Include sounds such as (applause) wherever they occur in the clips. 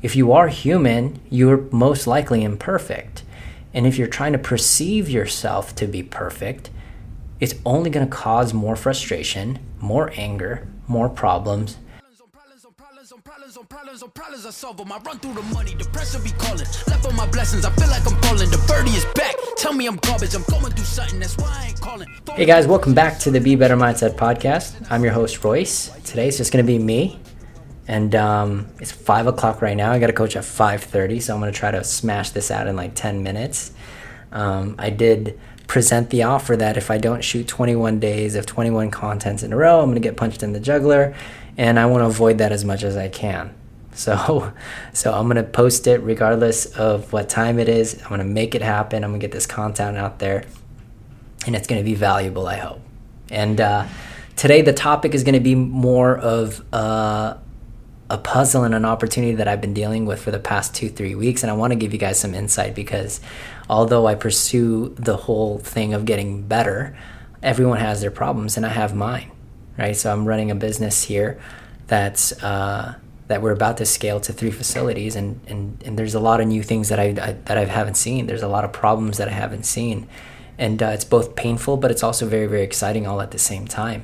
if you are human, you're most likely imperfect. And if you're trying to perceive yourself to be perfect, it's only going to cause more frustration, more anger, more problems. Hey guys, welcome back to the Be Better Mindset podcast. I'm your host, Royce. Today's just going to be me. And um, it's five o'clock right now. I got to coach at five thirty, so I'm gonna try to smash this out in like ten minutes. Um, I did present the offer that if I don't shoot 21 days of 21 contents in a row, I'm gonna get punched in the juggler, and I want to avoid that as much as I can. (laughs) So, so I'm gonna post it regardless of what time it is. I'm gonna make it happen. I'm gonna get this content out there, and it's gonna be valuable. I hope. And uh, today the topic is gonna be more of. Uh, a puzzle and an opportunity that I've been dealing with for the past two, three weeks. And I want to give you guys some insight because although I pursue the whole thing of getting better, everyone has their problems and I have mine, right? So I'm running a business here that's, uh, that we're about to scale to three facilities and, and, and there's a lot of new things that I, I that I haven't seen. There's a lot of problems that I haven't seen. And uh, it's both painful, but it's also very, very exciting all at the same time.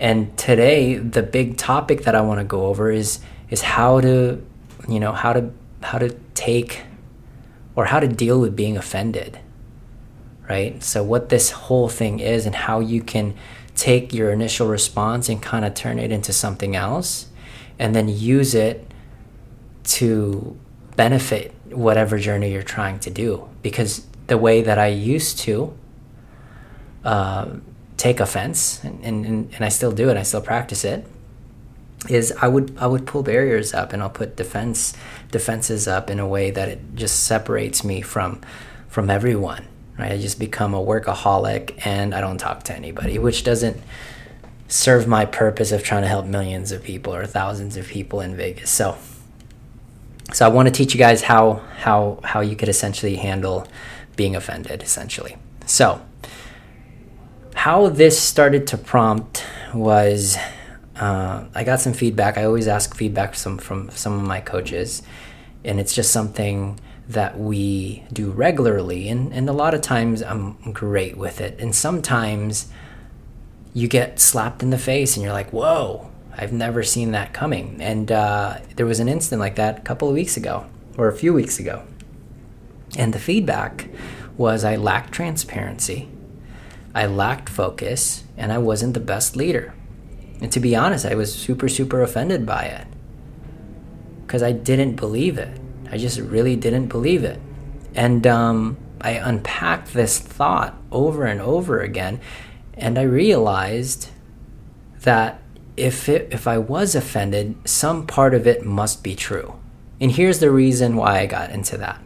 And today, the big topic that I want to go over is is how to, you know, how to how to take or how to deal with being offended. Right? So what this whole thing is and how you can take your initial response and kind of turn it into something else and then use it to benefit whatever journey you're trying to do because the way that I used to uh, take offense, and, and, and I still do it, I still practice it, is I would I would pull barriers up and I'll put defense defenses up in a way that it just separates me from from everyone. Right? I just become a workaholic and I don't talk to anybody, which doesn't serve my purpose of trying to help millions of people or thousands of people in Vegas. So so I want to teach you guys how how how you could essentially handle being offended essentially. So how this started to prompt was uh, I got some feedback. I always ask feedback from, from some of my coaches, and it's just something that we do regularly. And, and a lot of times I'm great with it. And sometimes you get slapped in the face and you're like, whoa, I've never seen that coming. And uh, there was an instant like that a couple of weeks ago or a few weeks ago. And the feedback was I lacked transparency I lacked focus and I wasn't the best leader. And to be honest, I was super, super offended by it because I didn't believe it. I just really didn't believe it. And um, I unpacked this thought over and over again, and I realized that if it, if I was offended, some part of it must be true. And here's the reason why I got into that.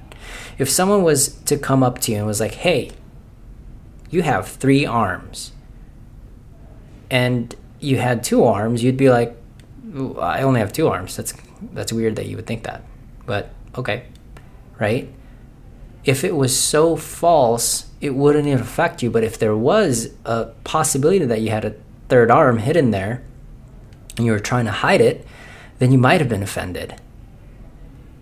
If someone was to come up to you and was like, "Hey, you have three arms and you had two arms, you'd be like, I only have two arms. That's that's weird that you would think that. But okay. Right? If it was so false, it wouldn't affect you. But if there was a possibility that you had a third arm hidden there and you were trying to hide it, then you might have been offended.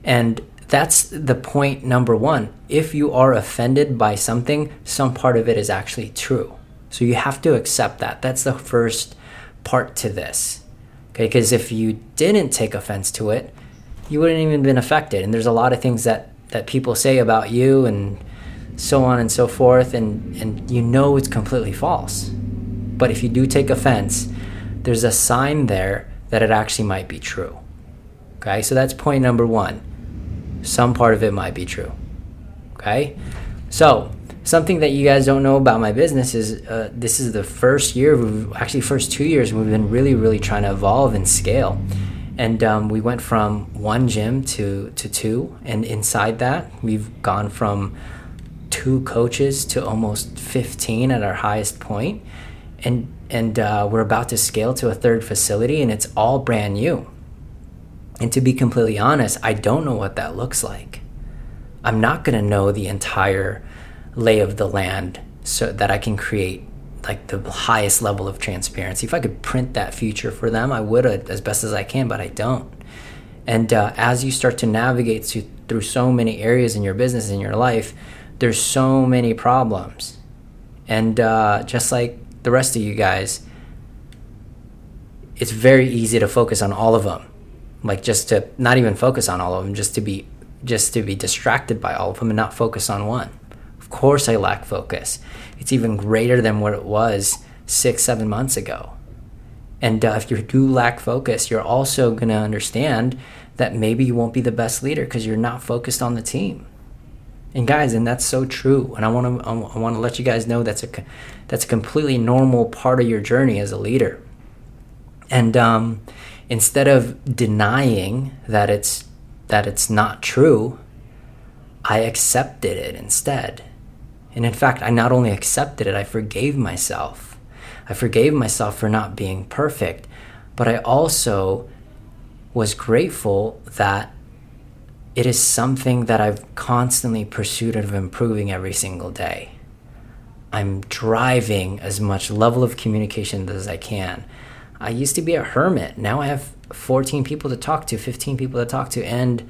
And that's the point number one. If you are offended by something, some part of it is actually true. So you have to accept that. That's the first part to this. Okay, because if you didn't take offense to it, you wouldn't even been affected. And there's a lot of things that that people say about you and so on and so forth and and you know it's completely false. But if you do take offense, there's a sign there that it actually might be true. Okay? So that's point number 1 some part of it might be true. Okay? So, something that you guys don't know about my business is uh, this is the first year, actually, first two years, we've been really, really trying to evolve and scale. And um, we went from one gym to, to two. And inside that, we've gone from two coaches to almost 15 at our highest point. And, and uh, we're about to scale to a third facility, and it's all brand new. And to be completely honest, I don't know what that looks like. I'm not going to know the entire lay of the land so that I can create like the highest level of transparency. If I could print that future for them, I would as best as I can, but I don't. And uh, as you start to navigate through, through so many areas in your business, in your life, there's so many problems. And uh, just like the rest of you guys, it's very easy to focus on all of them. Like just to not even focus on all of them, just to be just to be distracted by all of them and not focus on one. Of course, I lack focus. It's even greater than what it was six, seven months ago. And uh, if you do lack focus, you're also going to understand that maybe you won't be the best leader because you're not focused on the team. And guys, and that's so true. And I want to I want to let you guys know that's a that's a completely normal part of your journey as a leader. And um, instead of denying that it's that it's not true, I accepted it instead. And in fact, I not only accepted it, I forgave myself. I forgave myself for not being perfect, but I also was grateful that it is something that I've constantly pursued of improving every single day. I'm driving as much level of communication as I can. I used to be a hermit. Now I have 14 people to talk to, 15 people to talk to, and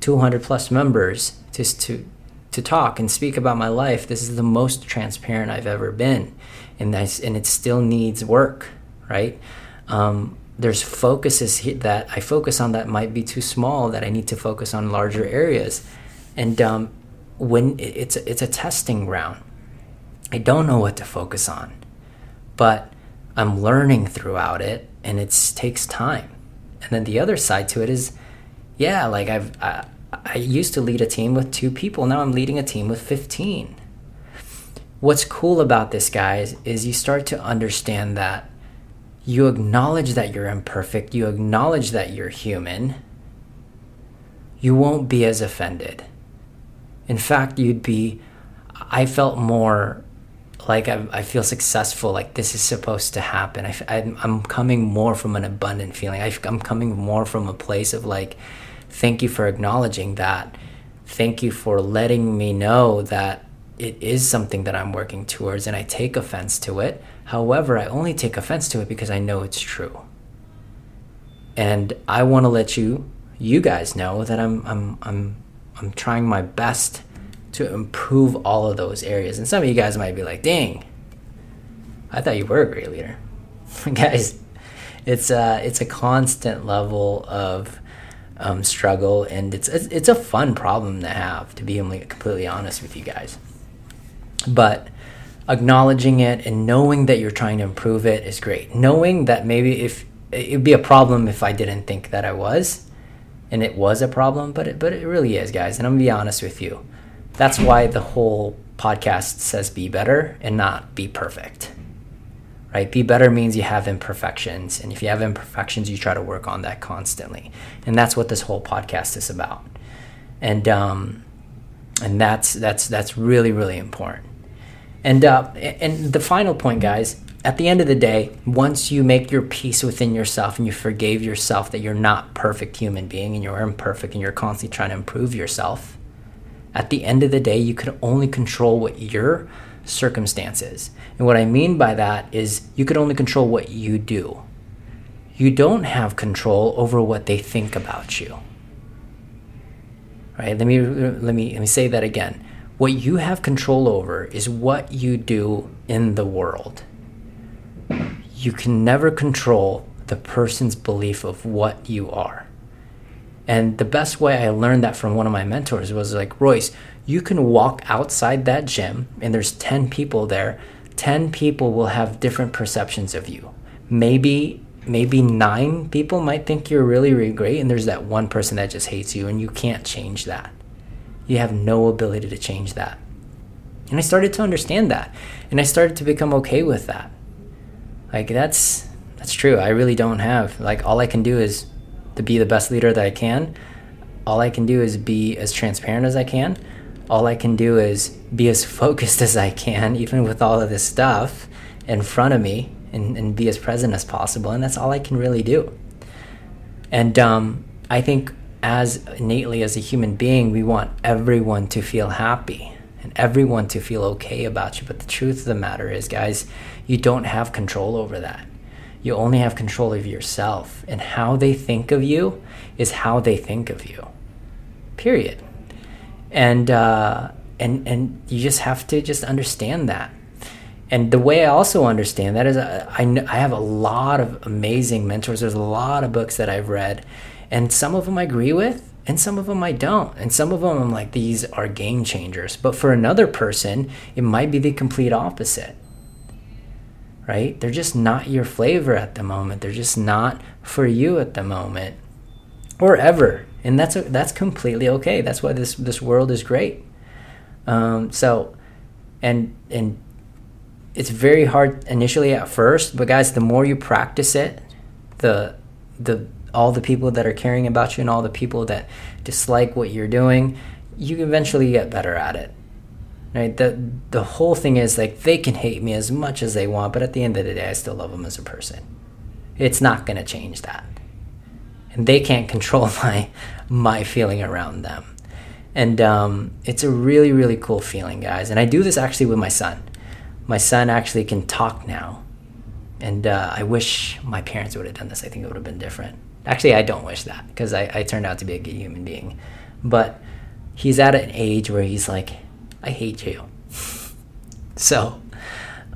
200 plus members just to to talk and speak about my life. This is the most transparent I've ever been, and I, and it still needs work, right? Um, there's focuses that I focus on that might be too small that I need to focus on larger areas, and um, when it's it's a testing ground, I don't know what to focus on, but I'm learning throughout it, and it takes time. And then the other side to it is, yeah, like I've I, I used to lead a team with two people. Now I'm leading a team with 15. What's cool about this, guys, is you start to understand that you acknowledge that you're imperfect, you acknowledge that you're human, you won't be as offended. In fact, you'd be, I felt more like I, I feel successful, like this is supposed to happen. I, I'm, I'm coming more from an abundant feeling. I, I'm coming more from a place of like, thank you for acknowledging that. Thank you for letting me know that it is something that I'm working towards and I take offense to it. However, I only take offense to it because I know it's true. And I want to let you you guys know that I'm I'm I'm I'm trying my best to improve all of those areas. And some of you guys might be like, "Dang, I thought you were a great leader." (laughs) guys, it's a it's a constant level of um, struggle, and it's it's a fun problem to have. To be completely honest with you guys, but acknowledging it and knowing that you're trying to improve it is great. Knowing that maybe if it'd be a problem if I didn't think that I was, and it was a problem, but it, but it really is, guys. And I'm gonna be honest with you. That's why the whole podcast says be better and not be perfect right? Be better means you have imperfections. And if you have imperfections, you try to work on that constantly. And that's what this whole podcast is about. And, um, and that's, that's, that's really, really important. And, uh, and the final point, guys, at the end of the day, once you make your peace within yourself and you forgave yourself that you're not perfect human being and you're imperfect and you're constantly trying to improve yourself, at the end of the day, you can only control what you're circumstances. And what I mean by that is you can only control what you do. You don't have control over what they think about you. Right? Let me let me let me say that again. What you have control over is what you do in the world. You can never control the person's belief of what you are. And the best way I learned that from one of my mentors was like, Royce, you can walk outside that gym and there's 10 people there. 10 people will have different perceptions of you. Maybe maybe nine people might think you're really really great and there's that one person that just hates you and you can't change that. You have no ability to change that. And i started to understand that and i started to become okay with that. Like that's that's true. I really don't have like all i can do is to be the best leader that i can all i can do is be as transparent as i can all I can do is be as (laughs) focused as I can, even with all of this stuff in front of me, and, and be as present as possible. And that's all I can really do. And um, I think, as innately as a human being, we want everyone to feel happy and everyone to feel okay about you. But the truth of the matter is, guys, you don't have control over that. You only have control of yourself and how they think of you is how they think of you. Period. And uh, and and you just have to just understand that. And the way I also understand that is uh, I, I, I have a lot of amazing mentors. There's a lot of books that I've read, and some of them I agree with, and some of them I don't. And some of them I'm like, these are game changers. But for another person, it might be the complete opposite. Right? They're just not your flavor at the moment. They're just not for you at the moment or ever. And that's a, that's completely okay. That's why this this world is great. Um, so and and it's very hard initially at first, but guys, the more you practice it, the the all the people that are caring about you and all the people that dislike what you're doing, you eventually get better at it. Right? The the whole thing is like they can hate me as much as they want, but at the end of the day I still love them as a person. It's not going to change that. And they can't control (laughs) my my feeling around them. And um, it's a really, really cool feeling, guys. And I do this actually with my son. My son actually can talk now. And uh, I wish my parents would have done this. I think it would have been different. Actually, I don't wish that because I, I turned out to be a good human being. But he's at an age where he's like, I hate you. so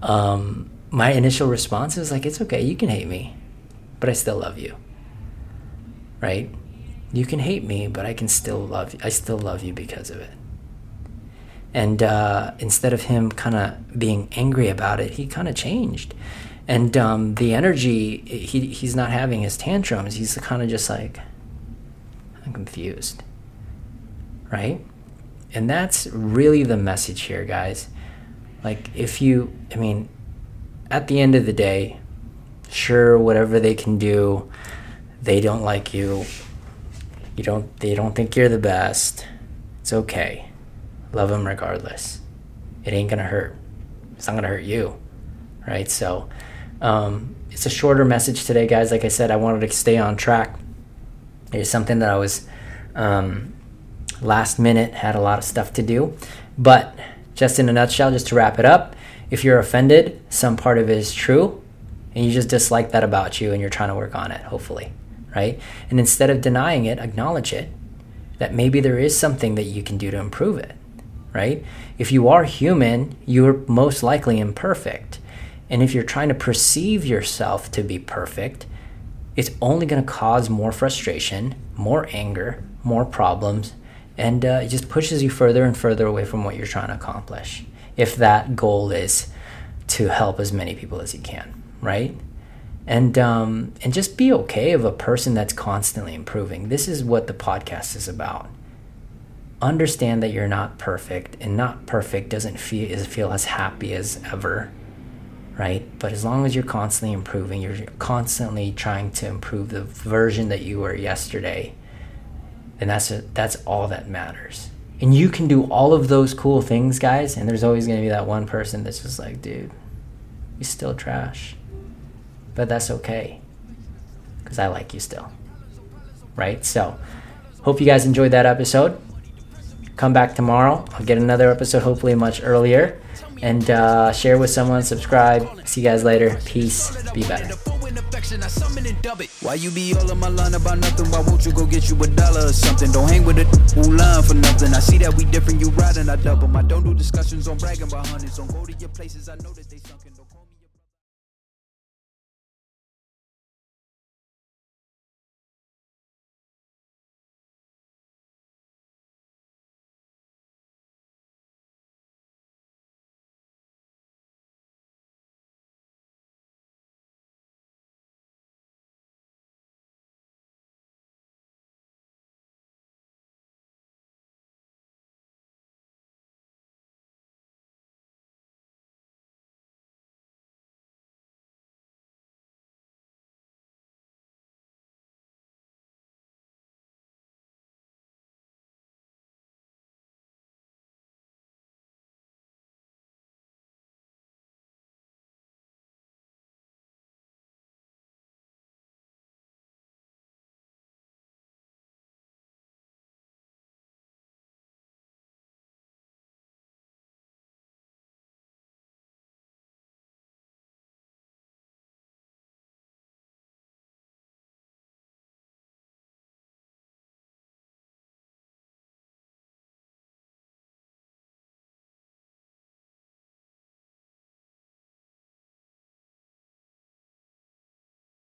um, my initial response is like, it's okay, you can hate me, but I still love you. Right? You can hate me, but I can still love you. I still love you because of it. And uh, instead of him kind of being angry about it, he kind of changed and um, the energy he, he's not having his tantrums he's kind of just like i'm confused right and that's really the message here guys. Like if you i mean at the end of the day sure whatever they can do they don't like you. You don't they don't think you're the best. It's okay. Love them regardless. It ain't gonna hurt. It's not gonna hurt you right? So um, it's a shorter message today, guys. Like I said, I wanted to stay on track. It's something that I was um, last minute, had a lot of stuff to do. But just in a nutshell, just to wrap it up, if you're offended, some part of it is true, and you just dislike that about you and you're trying to work on it, hopefully, right? And instead of denying it, acknowledge it that maybe there is something that you can do to improve it, right? If you are human, you're most likely imperfect. And if you're trying to perceive yourself to be perfect, it's only going to cause more frustration, more anger, more problems, and uh, it just pushes you further and further away from what you're trying to accomplish. If that goal is to help as many people as you can, right? And um, and just be okay of a person that's constantly improving. This is what the podcast is about. Understand that you're not perfect, and not perfect doesn't feel feel as happy as ever right? But as long as you're constantly improving, you're constantly trying to improve the version that you were yesterday, then that's a, that's all that matters. And you can do all of those cool things, guys, and there's always going to be that one person that's just like, dude, you still trash. But that's okay. Cuz I like you still. Right? So, hope you guys enjoyed that episode. Come back tomorrow. I'll get another episode hopefully much earlier and uh, share with someone, subscribe. See you guys later. Peace. Be better. Why you be all on my line about nothing? Why won't you go get you a dollar or something? Don't hang with it who line for nothing. I see that we different, you riding, I double. I don't do discussions on bragging about hundreds. Don't go to your places, I know that they sunken.